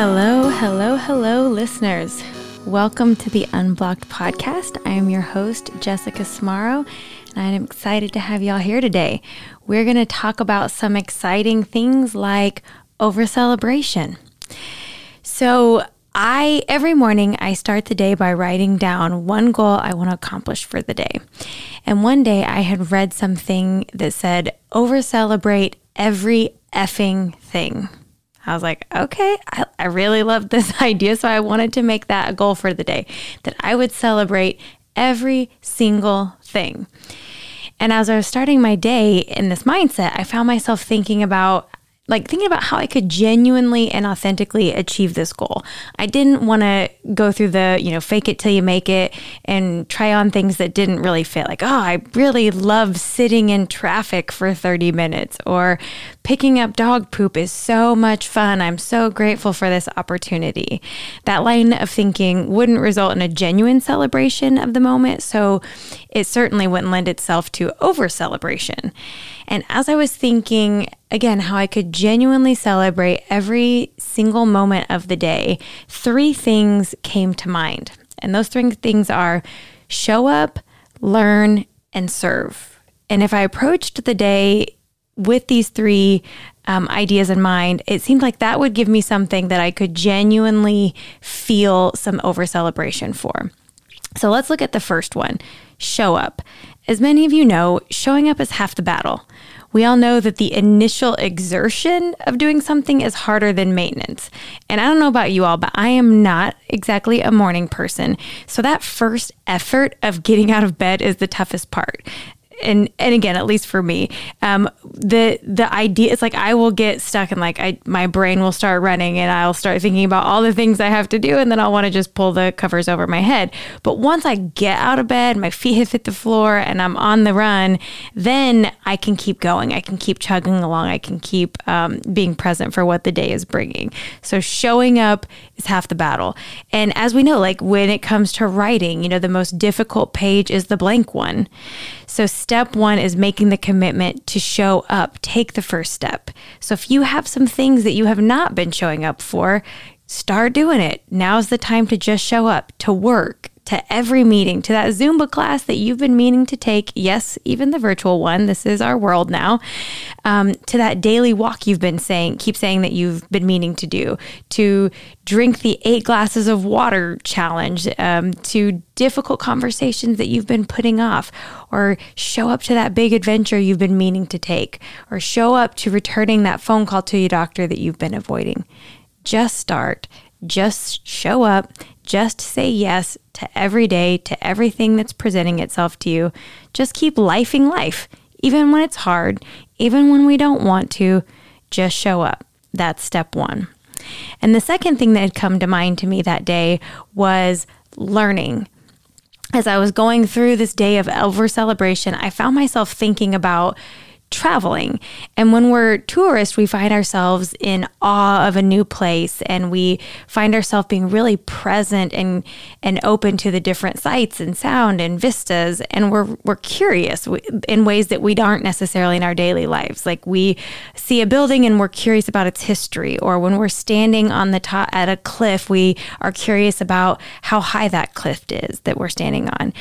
Hello, hello, hello, listeners. Welcome to the Unblocked Podcast. I am your host, Jessica Smaro, and I am excited to have y'all here today. We're going to talk about some exciting things like over celebration. So, I every morning I start the day by writing down one goal I want to accomplish for the day. And one day I had read something that said over celebrate every effing thing. I was like, okay, I, I really love this idea. So I wanted to make that a goal for the day that I would celebrate every single thing. And as I was starting my day in this mindset, I found myself thinking about like thinking about how I could genuinely and authentically achieve this goal. I didn't want to go through the, you know, fake it till you make it and try on things that didn't really fit. Like, oh, I really love sitting in traffic for 30 minutes or picking up dog poop is so much fun. I'm so grateful for this opportunity. That line of thinking wouldn't result in a genuine celebration of the moment. So it certainly wouldn't lend itself to over celebration. And as I was thinking, again, how I could genuinely celebrate every single moment of the day, three things came to mind. And those three things are show up, learn, and serve. And if I approached the day with these three um, ideas in mind, it seemed like that would give me something that I could genuinely feel some over celebration for. So let's look at the first one show up. As many of you know, showing up is half the battle. We all know that the initial exertion of doing something is harder than maintenance. And I don't know about you all, but I am not exactly a morning person. So that first effort of getting out of bed is the toughest part and and again, at least for me, um, the the idea is like I will get stuck and like I my brain will start running and I'll start thinking about all the things I have to do and then I'll want to just pull the covers over my head. But once I get out of bed, my feet have hit the floor and I'm on the run, then I can keep going. I can keep chugging along. I can keep um, being present for what the day is bringing. So showing up is half the battle. And as we know, like when it comes to writing, you know, the most difficult page is the blank one. So, step one is making the commitment to show up. Take the first step. So, if you have some things that you have not been showing up for, start doing it. Now's the time to just show up to work, to every meeting, to that Zumba class that you've been meaning to take. Yes, even the virtual one. This is our world now. Um, to that daily walk you've been saying, keep saying that you've been meaning to do. To drink the eight glasses of water challenge. Um, to difficult conversations that you've been putting off, or show up to that big adventure you've been meaning to take, or show up to returning that phone call to your doctor that you've been avoiding. Just start. Just show up just say yes to every day, to everything that's presenting itself to you. Just keep lifing life, even when it's hard, even when we don't want to. Just show up. That's step one. And the second thing that had come to mind to me that day was learning. As I was going through this day of over celebration, I found myself thinking about traveling. And when we're tourists, we find ourselves in awe of a new place and we find ourselves being really present and and open to the different sights and sound and vistas and we're we're curious in ways that we aren't necessarily in our daily lives. Like we see a building and we're curious about its history or when we're standing on the top at a cliff, we are curious about how high that cliff is that we're standing on.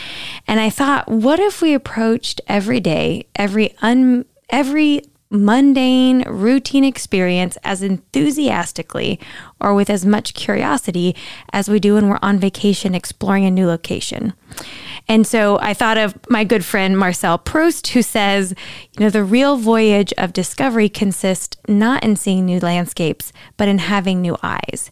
And I thought, what if we approached every day, every un every mundane, routine experience as enthusiastically or with as much curiosity as we do when we're on vacation exploring a new location. And so I thought of my good friend Marcel Proust, who says, you know, the real voyage of discovery consists not in seeing new landscapes, but in having new eyes.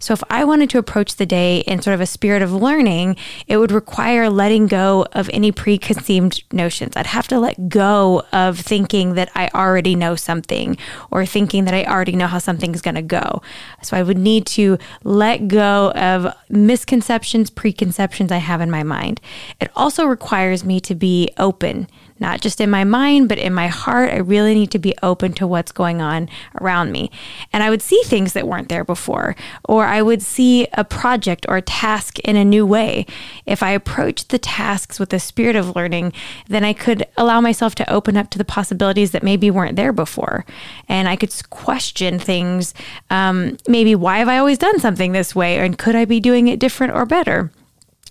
So if I wanted to approach the day in sort of a spirit of learning, it would require letting go of any preconceived notions. I'd have to let go of thinking that I already know something or thinking that I already know how something's going to go. So I would need to let go of misconceptions, preconceptions I have in my mind. It also requires me to be open not just in my mind, but in my heart. I really need to be open to what's going on around me. And I would see things that weren't there before, or I would see a project or a task in a new way. If I approached the tasks with the spirit of learning, then I could allow myself to open up to the possibilities that maybe weren't there before. And I could question things um, maybe, why have I always done something this way? And could I be doing it different or better?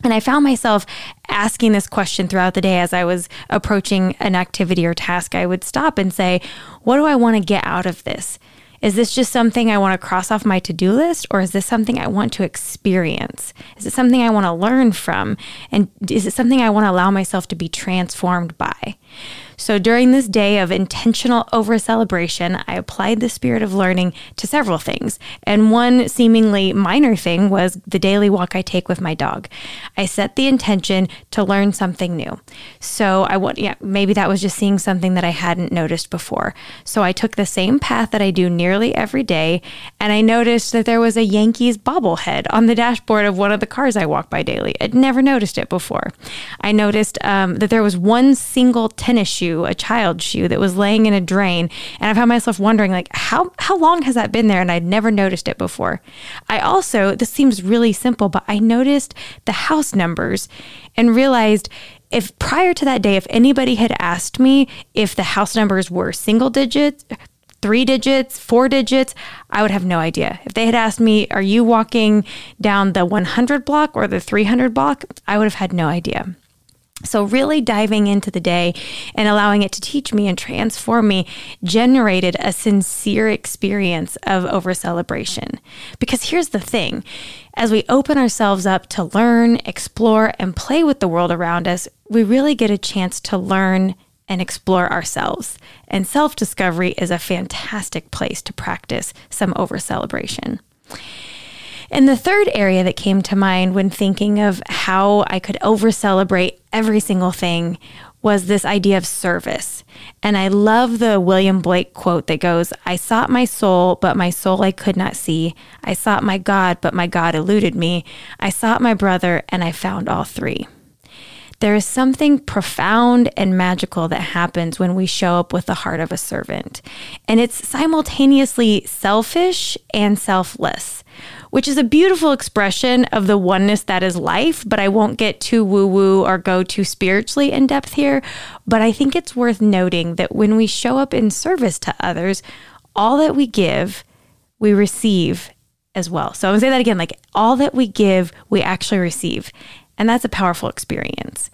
And I found myself asking this question throughout the day as I was approaching an activity or task. I would stop and say, What do I want to get out of this? Is this just something I want to cross off my to do list, or is this something I want to experience? Is it something I want to learn from? And is it something I want to allow myself to be transformed by? So during this day of intentional over celebration, I applied the spirit of learning to several things. And one seemingly minor thing was the daily walk I take with my dog. I set the intention to learn something new. So I want, yeah, maybe that was just seeing something that I hadn't noticed before. So I took the same path that I do nearly every day, and I noticed that there was a Yankees bobblehead on the dashboard of one of the cars I walk by daily. I'd never noticed it before. I noticed um, that there was one single tennis shoe shoe, a child's shoe that was laying in a drain. And I found myself wondering, like, how, how long has that been there? And I'd never noticed it before. I also, this seems really simple, but I noticed the house numbers and realized if prior to that day, if anybody had asked me if the house numbers were single digits, three digits, four digits, I would have no idea. If they had asked me, Are you walking down the 100 block or the 300 block? I would have had no idea. So, really diving into the day and allowing it to teach me and transform me generated a sincere experience of over celebration. Because here's the thing as we open ourselves up to learn, explore, and play with the world around us, we really get a chance to learn and explore ourselves. And self discovery is a fantastic place to practice some over celebration. And the third area that came to mind when thinking of how I could over celebrate every single thing was this idea of service. And I love the William Blake quote that goes, I sought my soul, but my soul I could not see. I sought my God, but my God eluded me. I sought my brother, and I found all three. There is something profound and magical that happens when we show up with the heart of a servant. And it's simultaneously selfish and selfless which is a beautiful expression of the oneness that is life. But I won't get too woo woo or go too spiritually in depth here. But I think it's worth noting that when we show up in service to others, all that we give, we receive as well. So I'm gonna say that again like all that we give, we actually receive. And that's a powerful experience.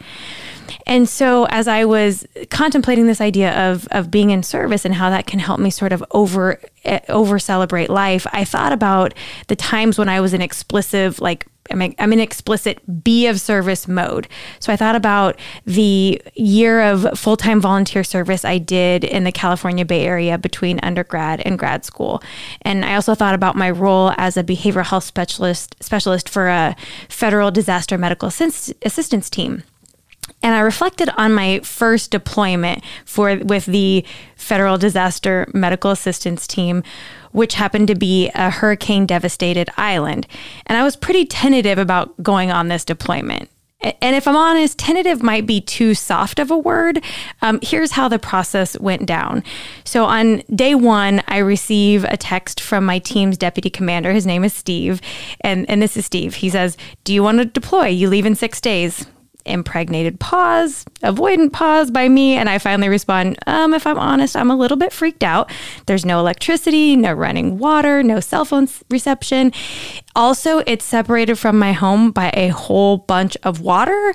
And so as I was contemplating this idea of of being in service and how that can help me sort of over Eh, over celebrate life, I thought about the times when I was in explicit like I'm, I'm in explicit be of service mode. So I thought about the year of full time volunteer service I did in the California Bay Area between undergrad and grad school. And I also thought about my role as a behavioral health specialist, specialist for a federal disaster medical assistance team. And I reflected on my first deployment for with the Federal Disaster Medical Assistance Team, which happened to be a hurricane devastated island. And I was pretty tentative about going on this deployment. And if I'm honest, tentative might be too soft of a word. Um, here's how the process went down. So on day one, I receive a text from my team's deputy commander. His name is Steve. And, and this is Steve. He says, Do you want to deploy? You leave in six days impregnated pause, avoidant pause by me. And I finally respond, um, if I'm honest, I'm a little bit freaked out. There's no electricity, no running water, no cell phone reception. Also, it's separated from my home by a whole bunch of water.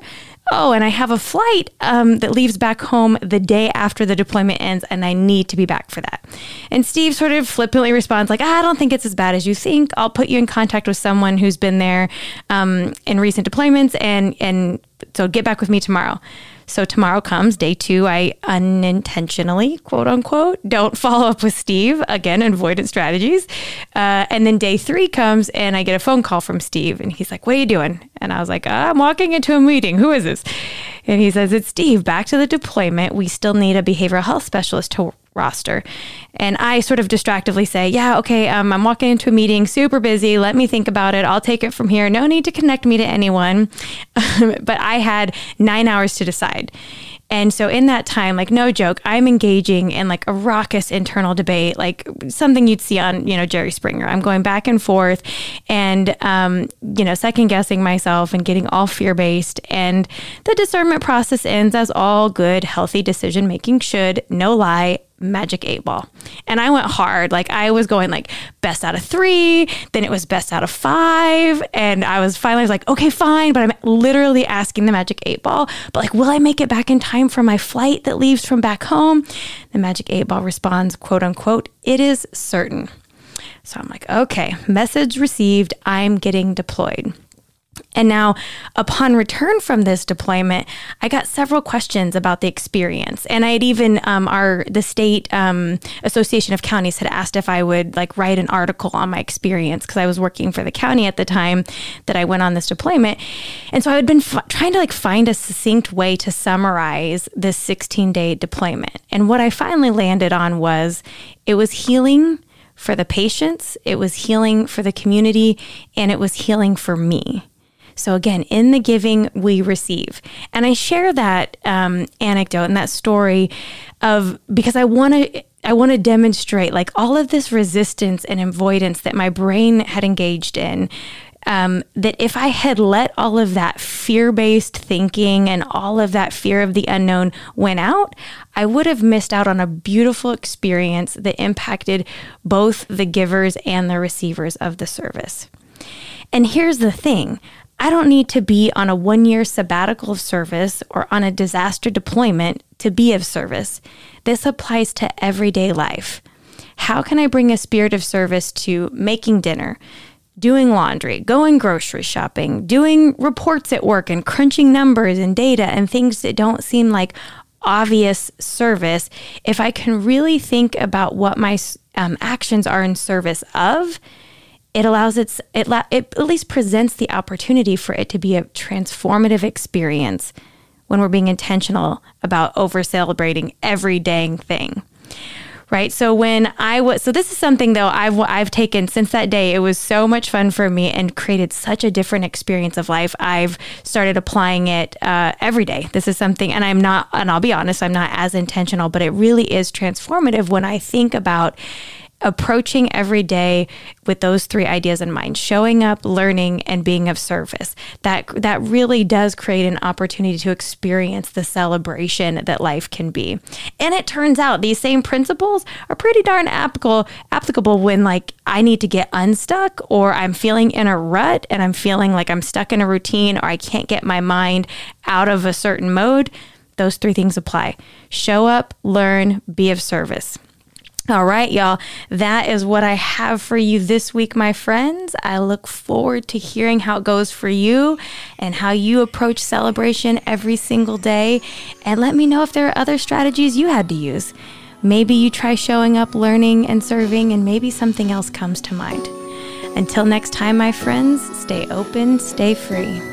Oh, and I have a flight um, that leaves back home the day after the deployment ends, and I need to be back for that. And Steve sort of flippantly responds, like, I don't think it's as bad as you think. I'll put you in contact with someone who's been there um, in recent deployments, and and so get back with me tomorrow. So tomorrow comes day two. I unintentionally, quote unquote, don't follow up with Steve again, avoidance strategies. Uh, and then day three comes, and I get a phone call from Steve, and he's like, "What are you doing?" And I was like, "I'm walking into a meeting. Who is this?" And he says, "It's Steve. Back to the deployment. We still need a behavioral health specialist to roster. And I sort of distractively say, Yeah, okay, um, I'm walking into a meeting, super busy. Let me think about it. I'll take it from here. No need to connect me to anyone. but I had nine hours to decide. And so in that time, like no joke, I'm engaging in like a raucous internal debate, like something you'd see on, you know, Jerry Springer. I'm going back and forth and, um, you know, second guessing myself and getting all fear based. And the discernment process ends as all good, healthy decision making should. No lie magic eight ball. And I went hard. Like I was going like best out of three, then it was best out of five. And I was finally was like, okay, fine. But I'm literally asking the magic eight ball, but like, will I make it back in time for my flight that leaves from back home? The magic eight ball responds, quote unquote, it is certain. So I'm like, okay, message received. I'm getting deployed. And now, upon return from this deployment, I got several questions about the experience, and I had even um, our the state um, association of counties had asked if I would like write an article on my experience because I was working for the county at the time that I went on this deployment, and so I had been f- trying to like find a succinct way to summarize this 16 day deployment, and what I finally landed on was it was healing for the patients, it was healing for the community, and it was healing for me. So, again, in the giving, we receive. And I share that um, anecdote and that story of because I want to. I want to demonstrate like all of this resistance and avoidance that my brain had engaged in. Um, that if I had let all of that fear based thinking and all of that fear of the unknown went out, I would have missed out on a beautiful experience that impacted both the givers and the receivers of the service. And here's the thing I don't need to be on a one year sabbatical of service or on a disaster deployment to be of service. This applies to everyday life. How can I bring a spirit of service to making dinner, doing laundry, going grocery shopping, doing reports at work, and crunching numbers and data and things that don't seem like obvious service if I can really think about what my um, actions are in service of? It allows its it, it at least presents the opportunity for it to be a transformative experience when we're being intentional about over celebrating every dang thing right? So when i was so this is something though i've i've taken since that day it was so much fun for me and created such a different experience of life. I've started applying it uh, every day. This is something and i'm not and i'll be honest i'm not as intentional but it really is transformative when i think about approaching every day with those three ideas in mind showing up learning and being of service. That that really does create an opportunity to experience the celebration that life can be. And it turns out these same principles are pretty darn applicable applicable when like i need to get unstuck or i'm feeling in a rut and i'm feeling like i'm stuck in a routine or i can't get my mind out of a certain mode. Those three things apply. Show up learn be of service all right, y'all. That is what I have for you this week, my friends. I look forward to hearing how it goes for you and how you approach celebration every single day. And let me know if there are other strategies you had to use. Maybe you try showing up, learning, and serving, and maybe something else comes to mind. Until next time, my friends, stay open, stay free.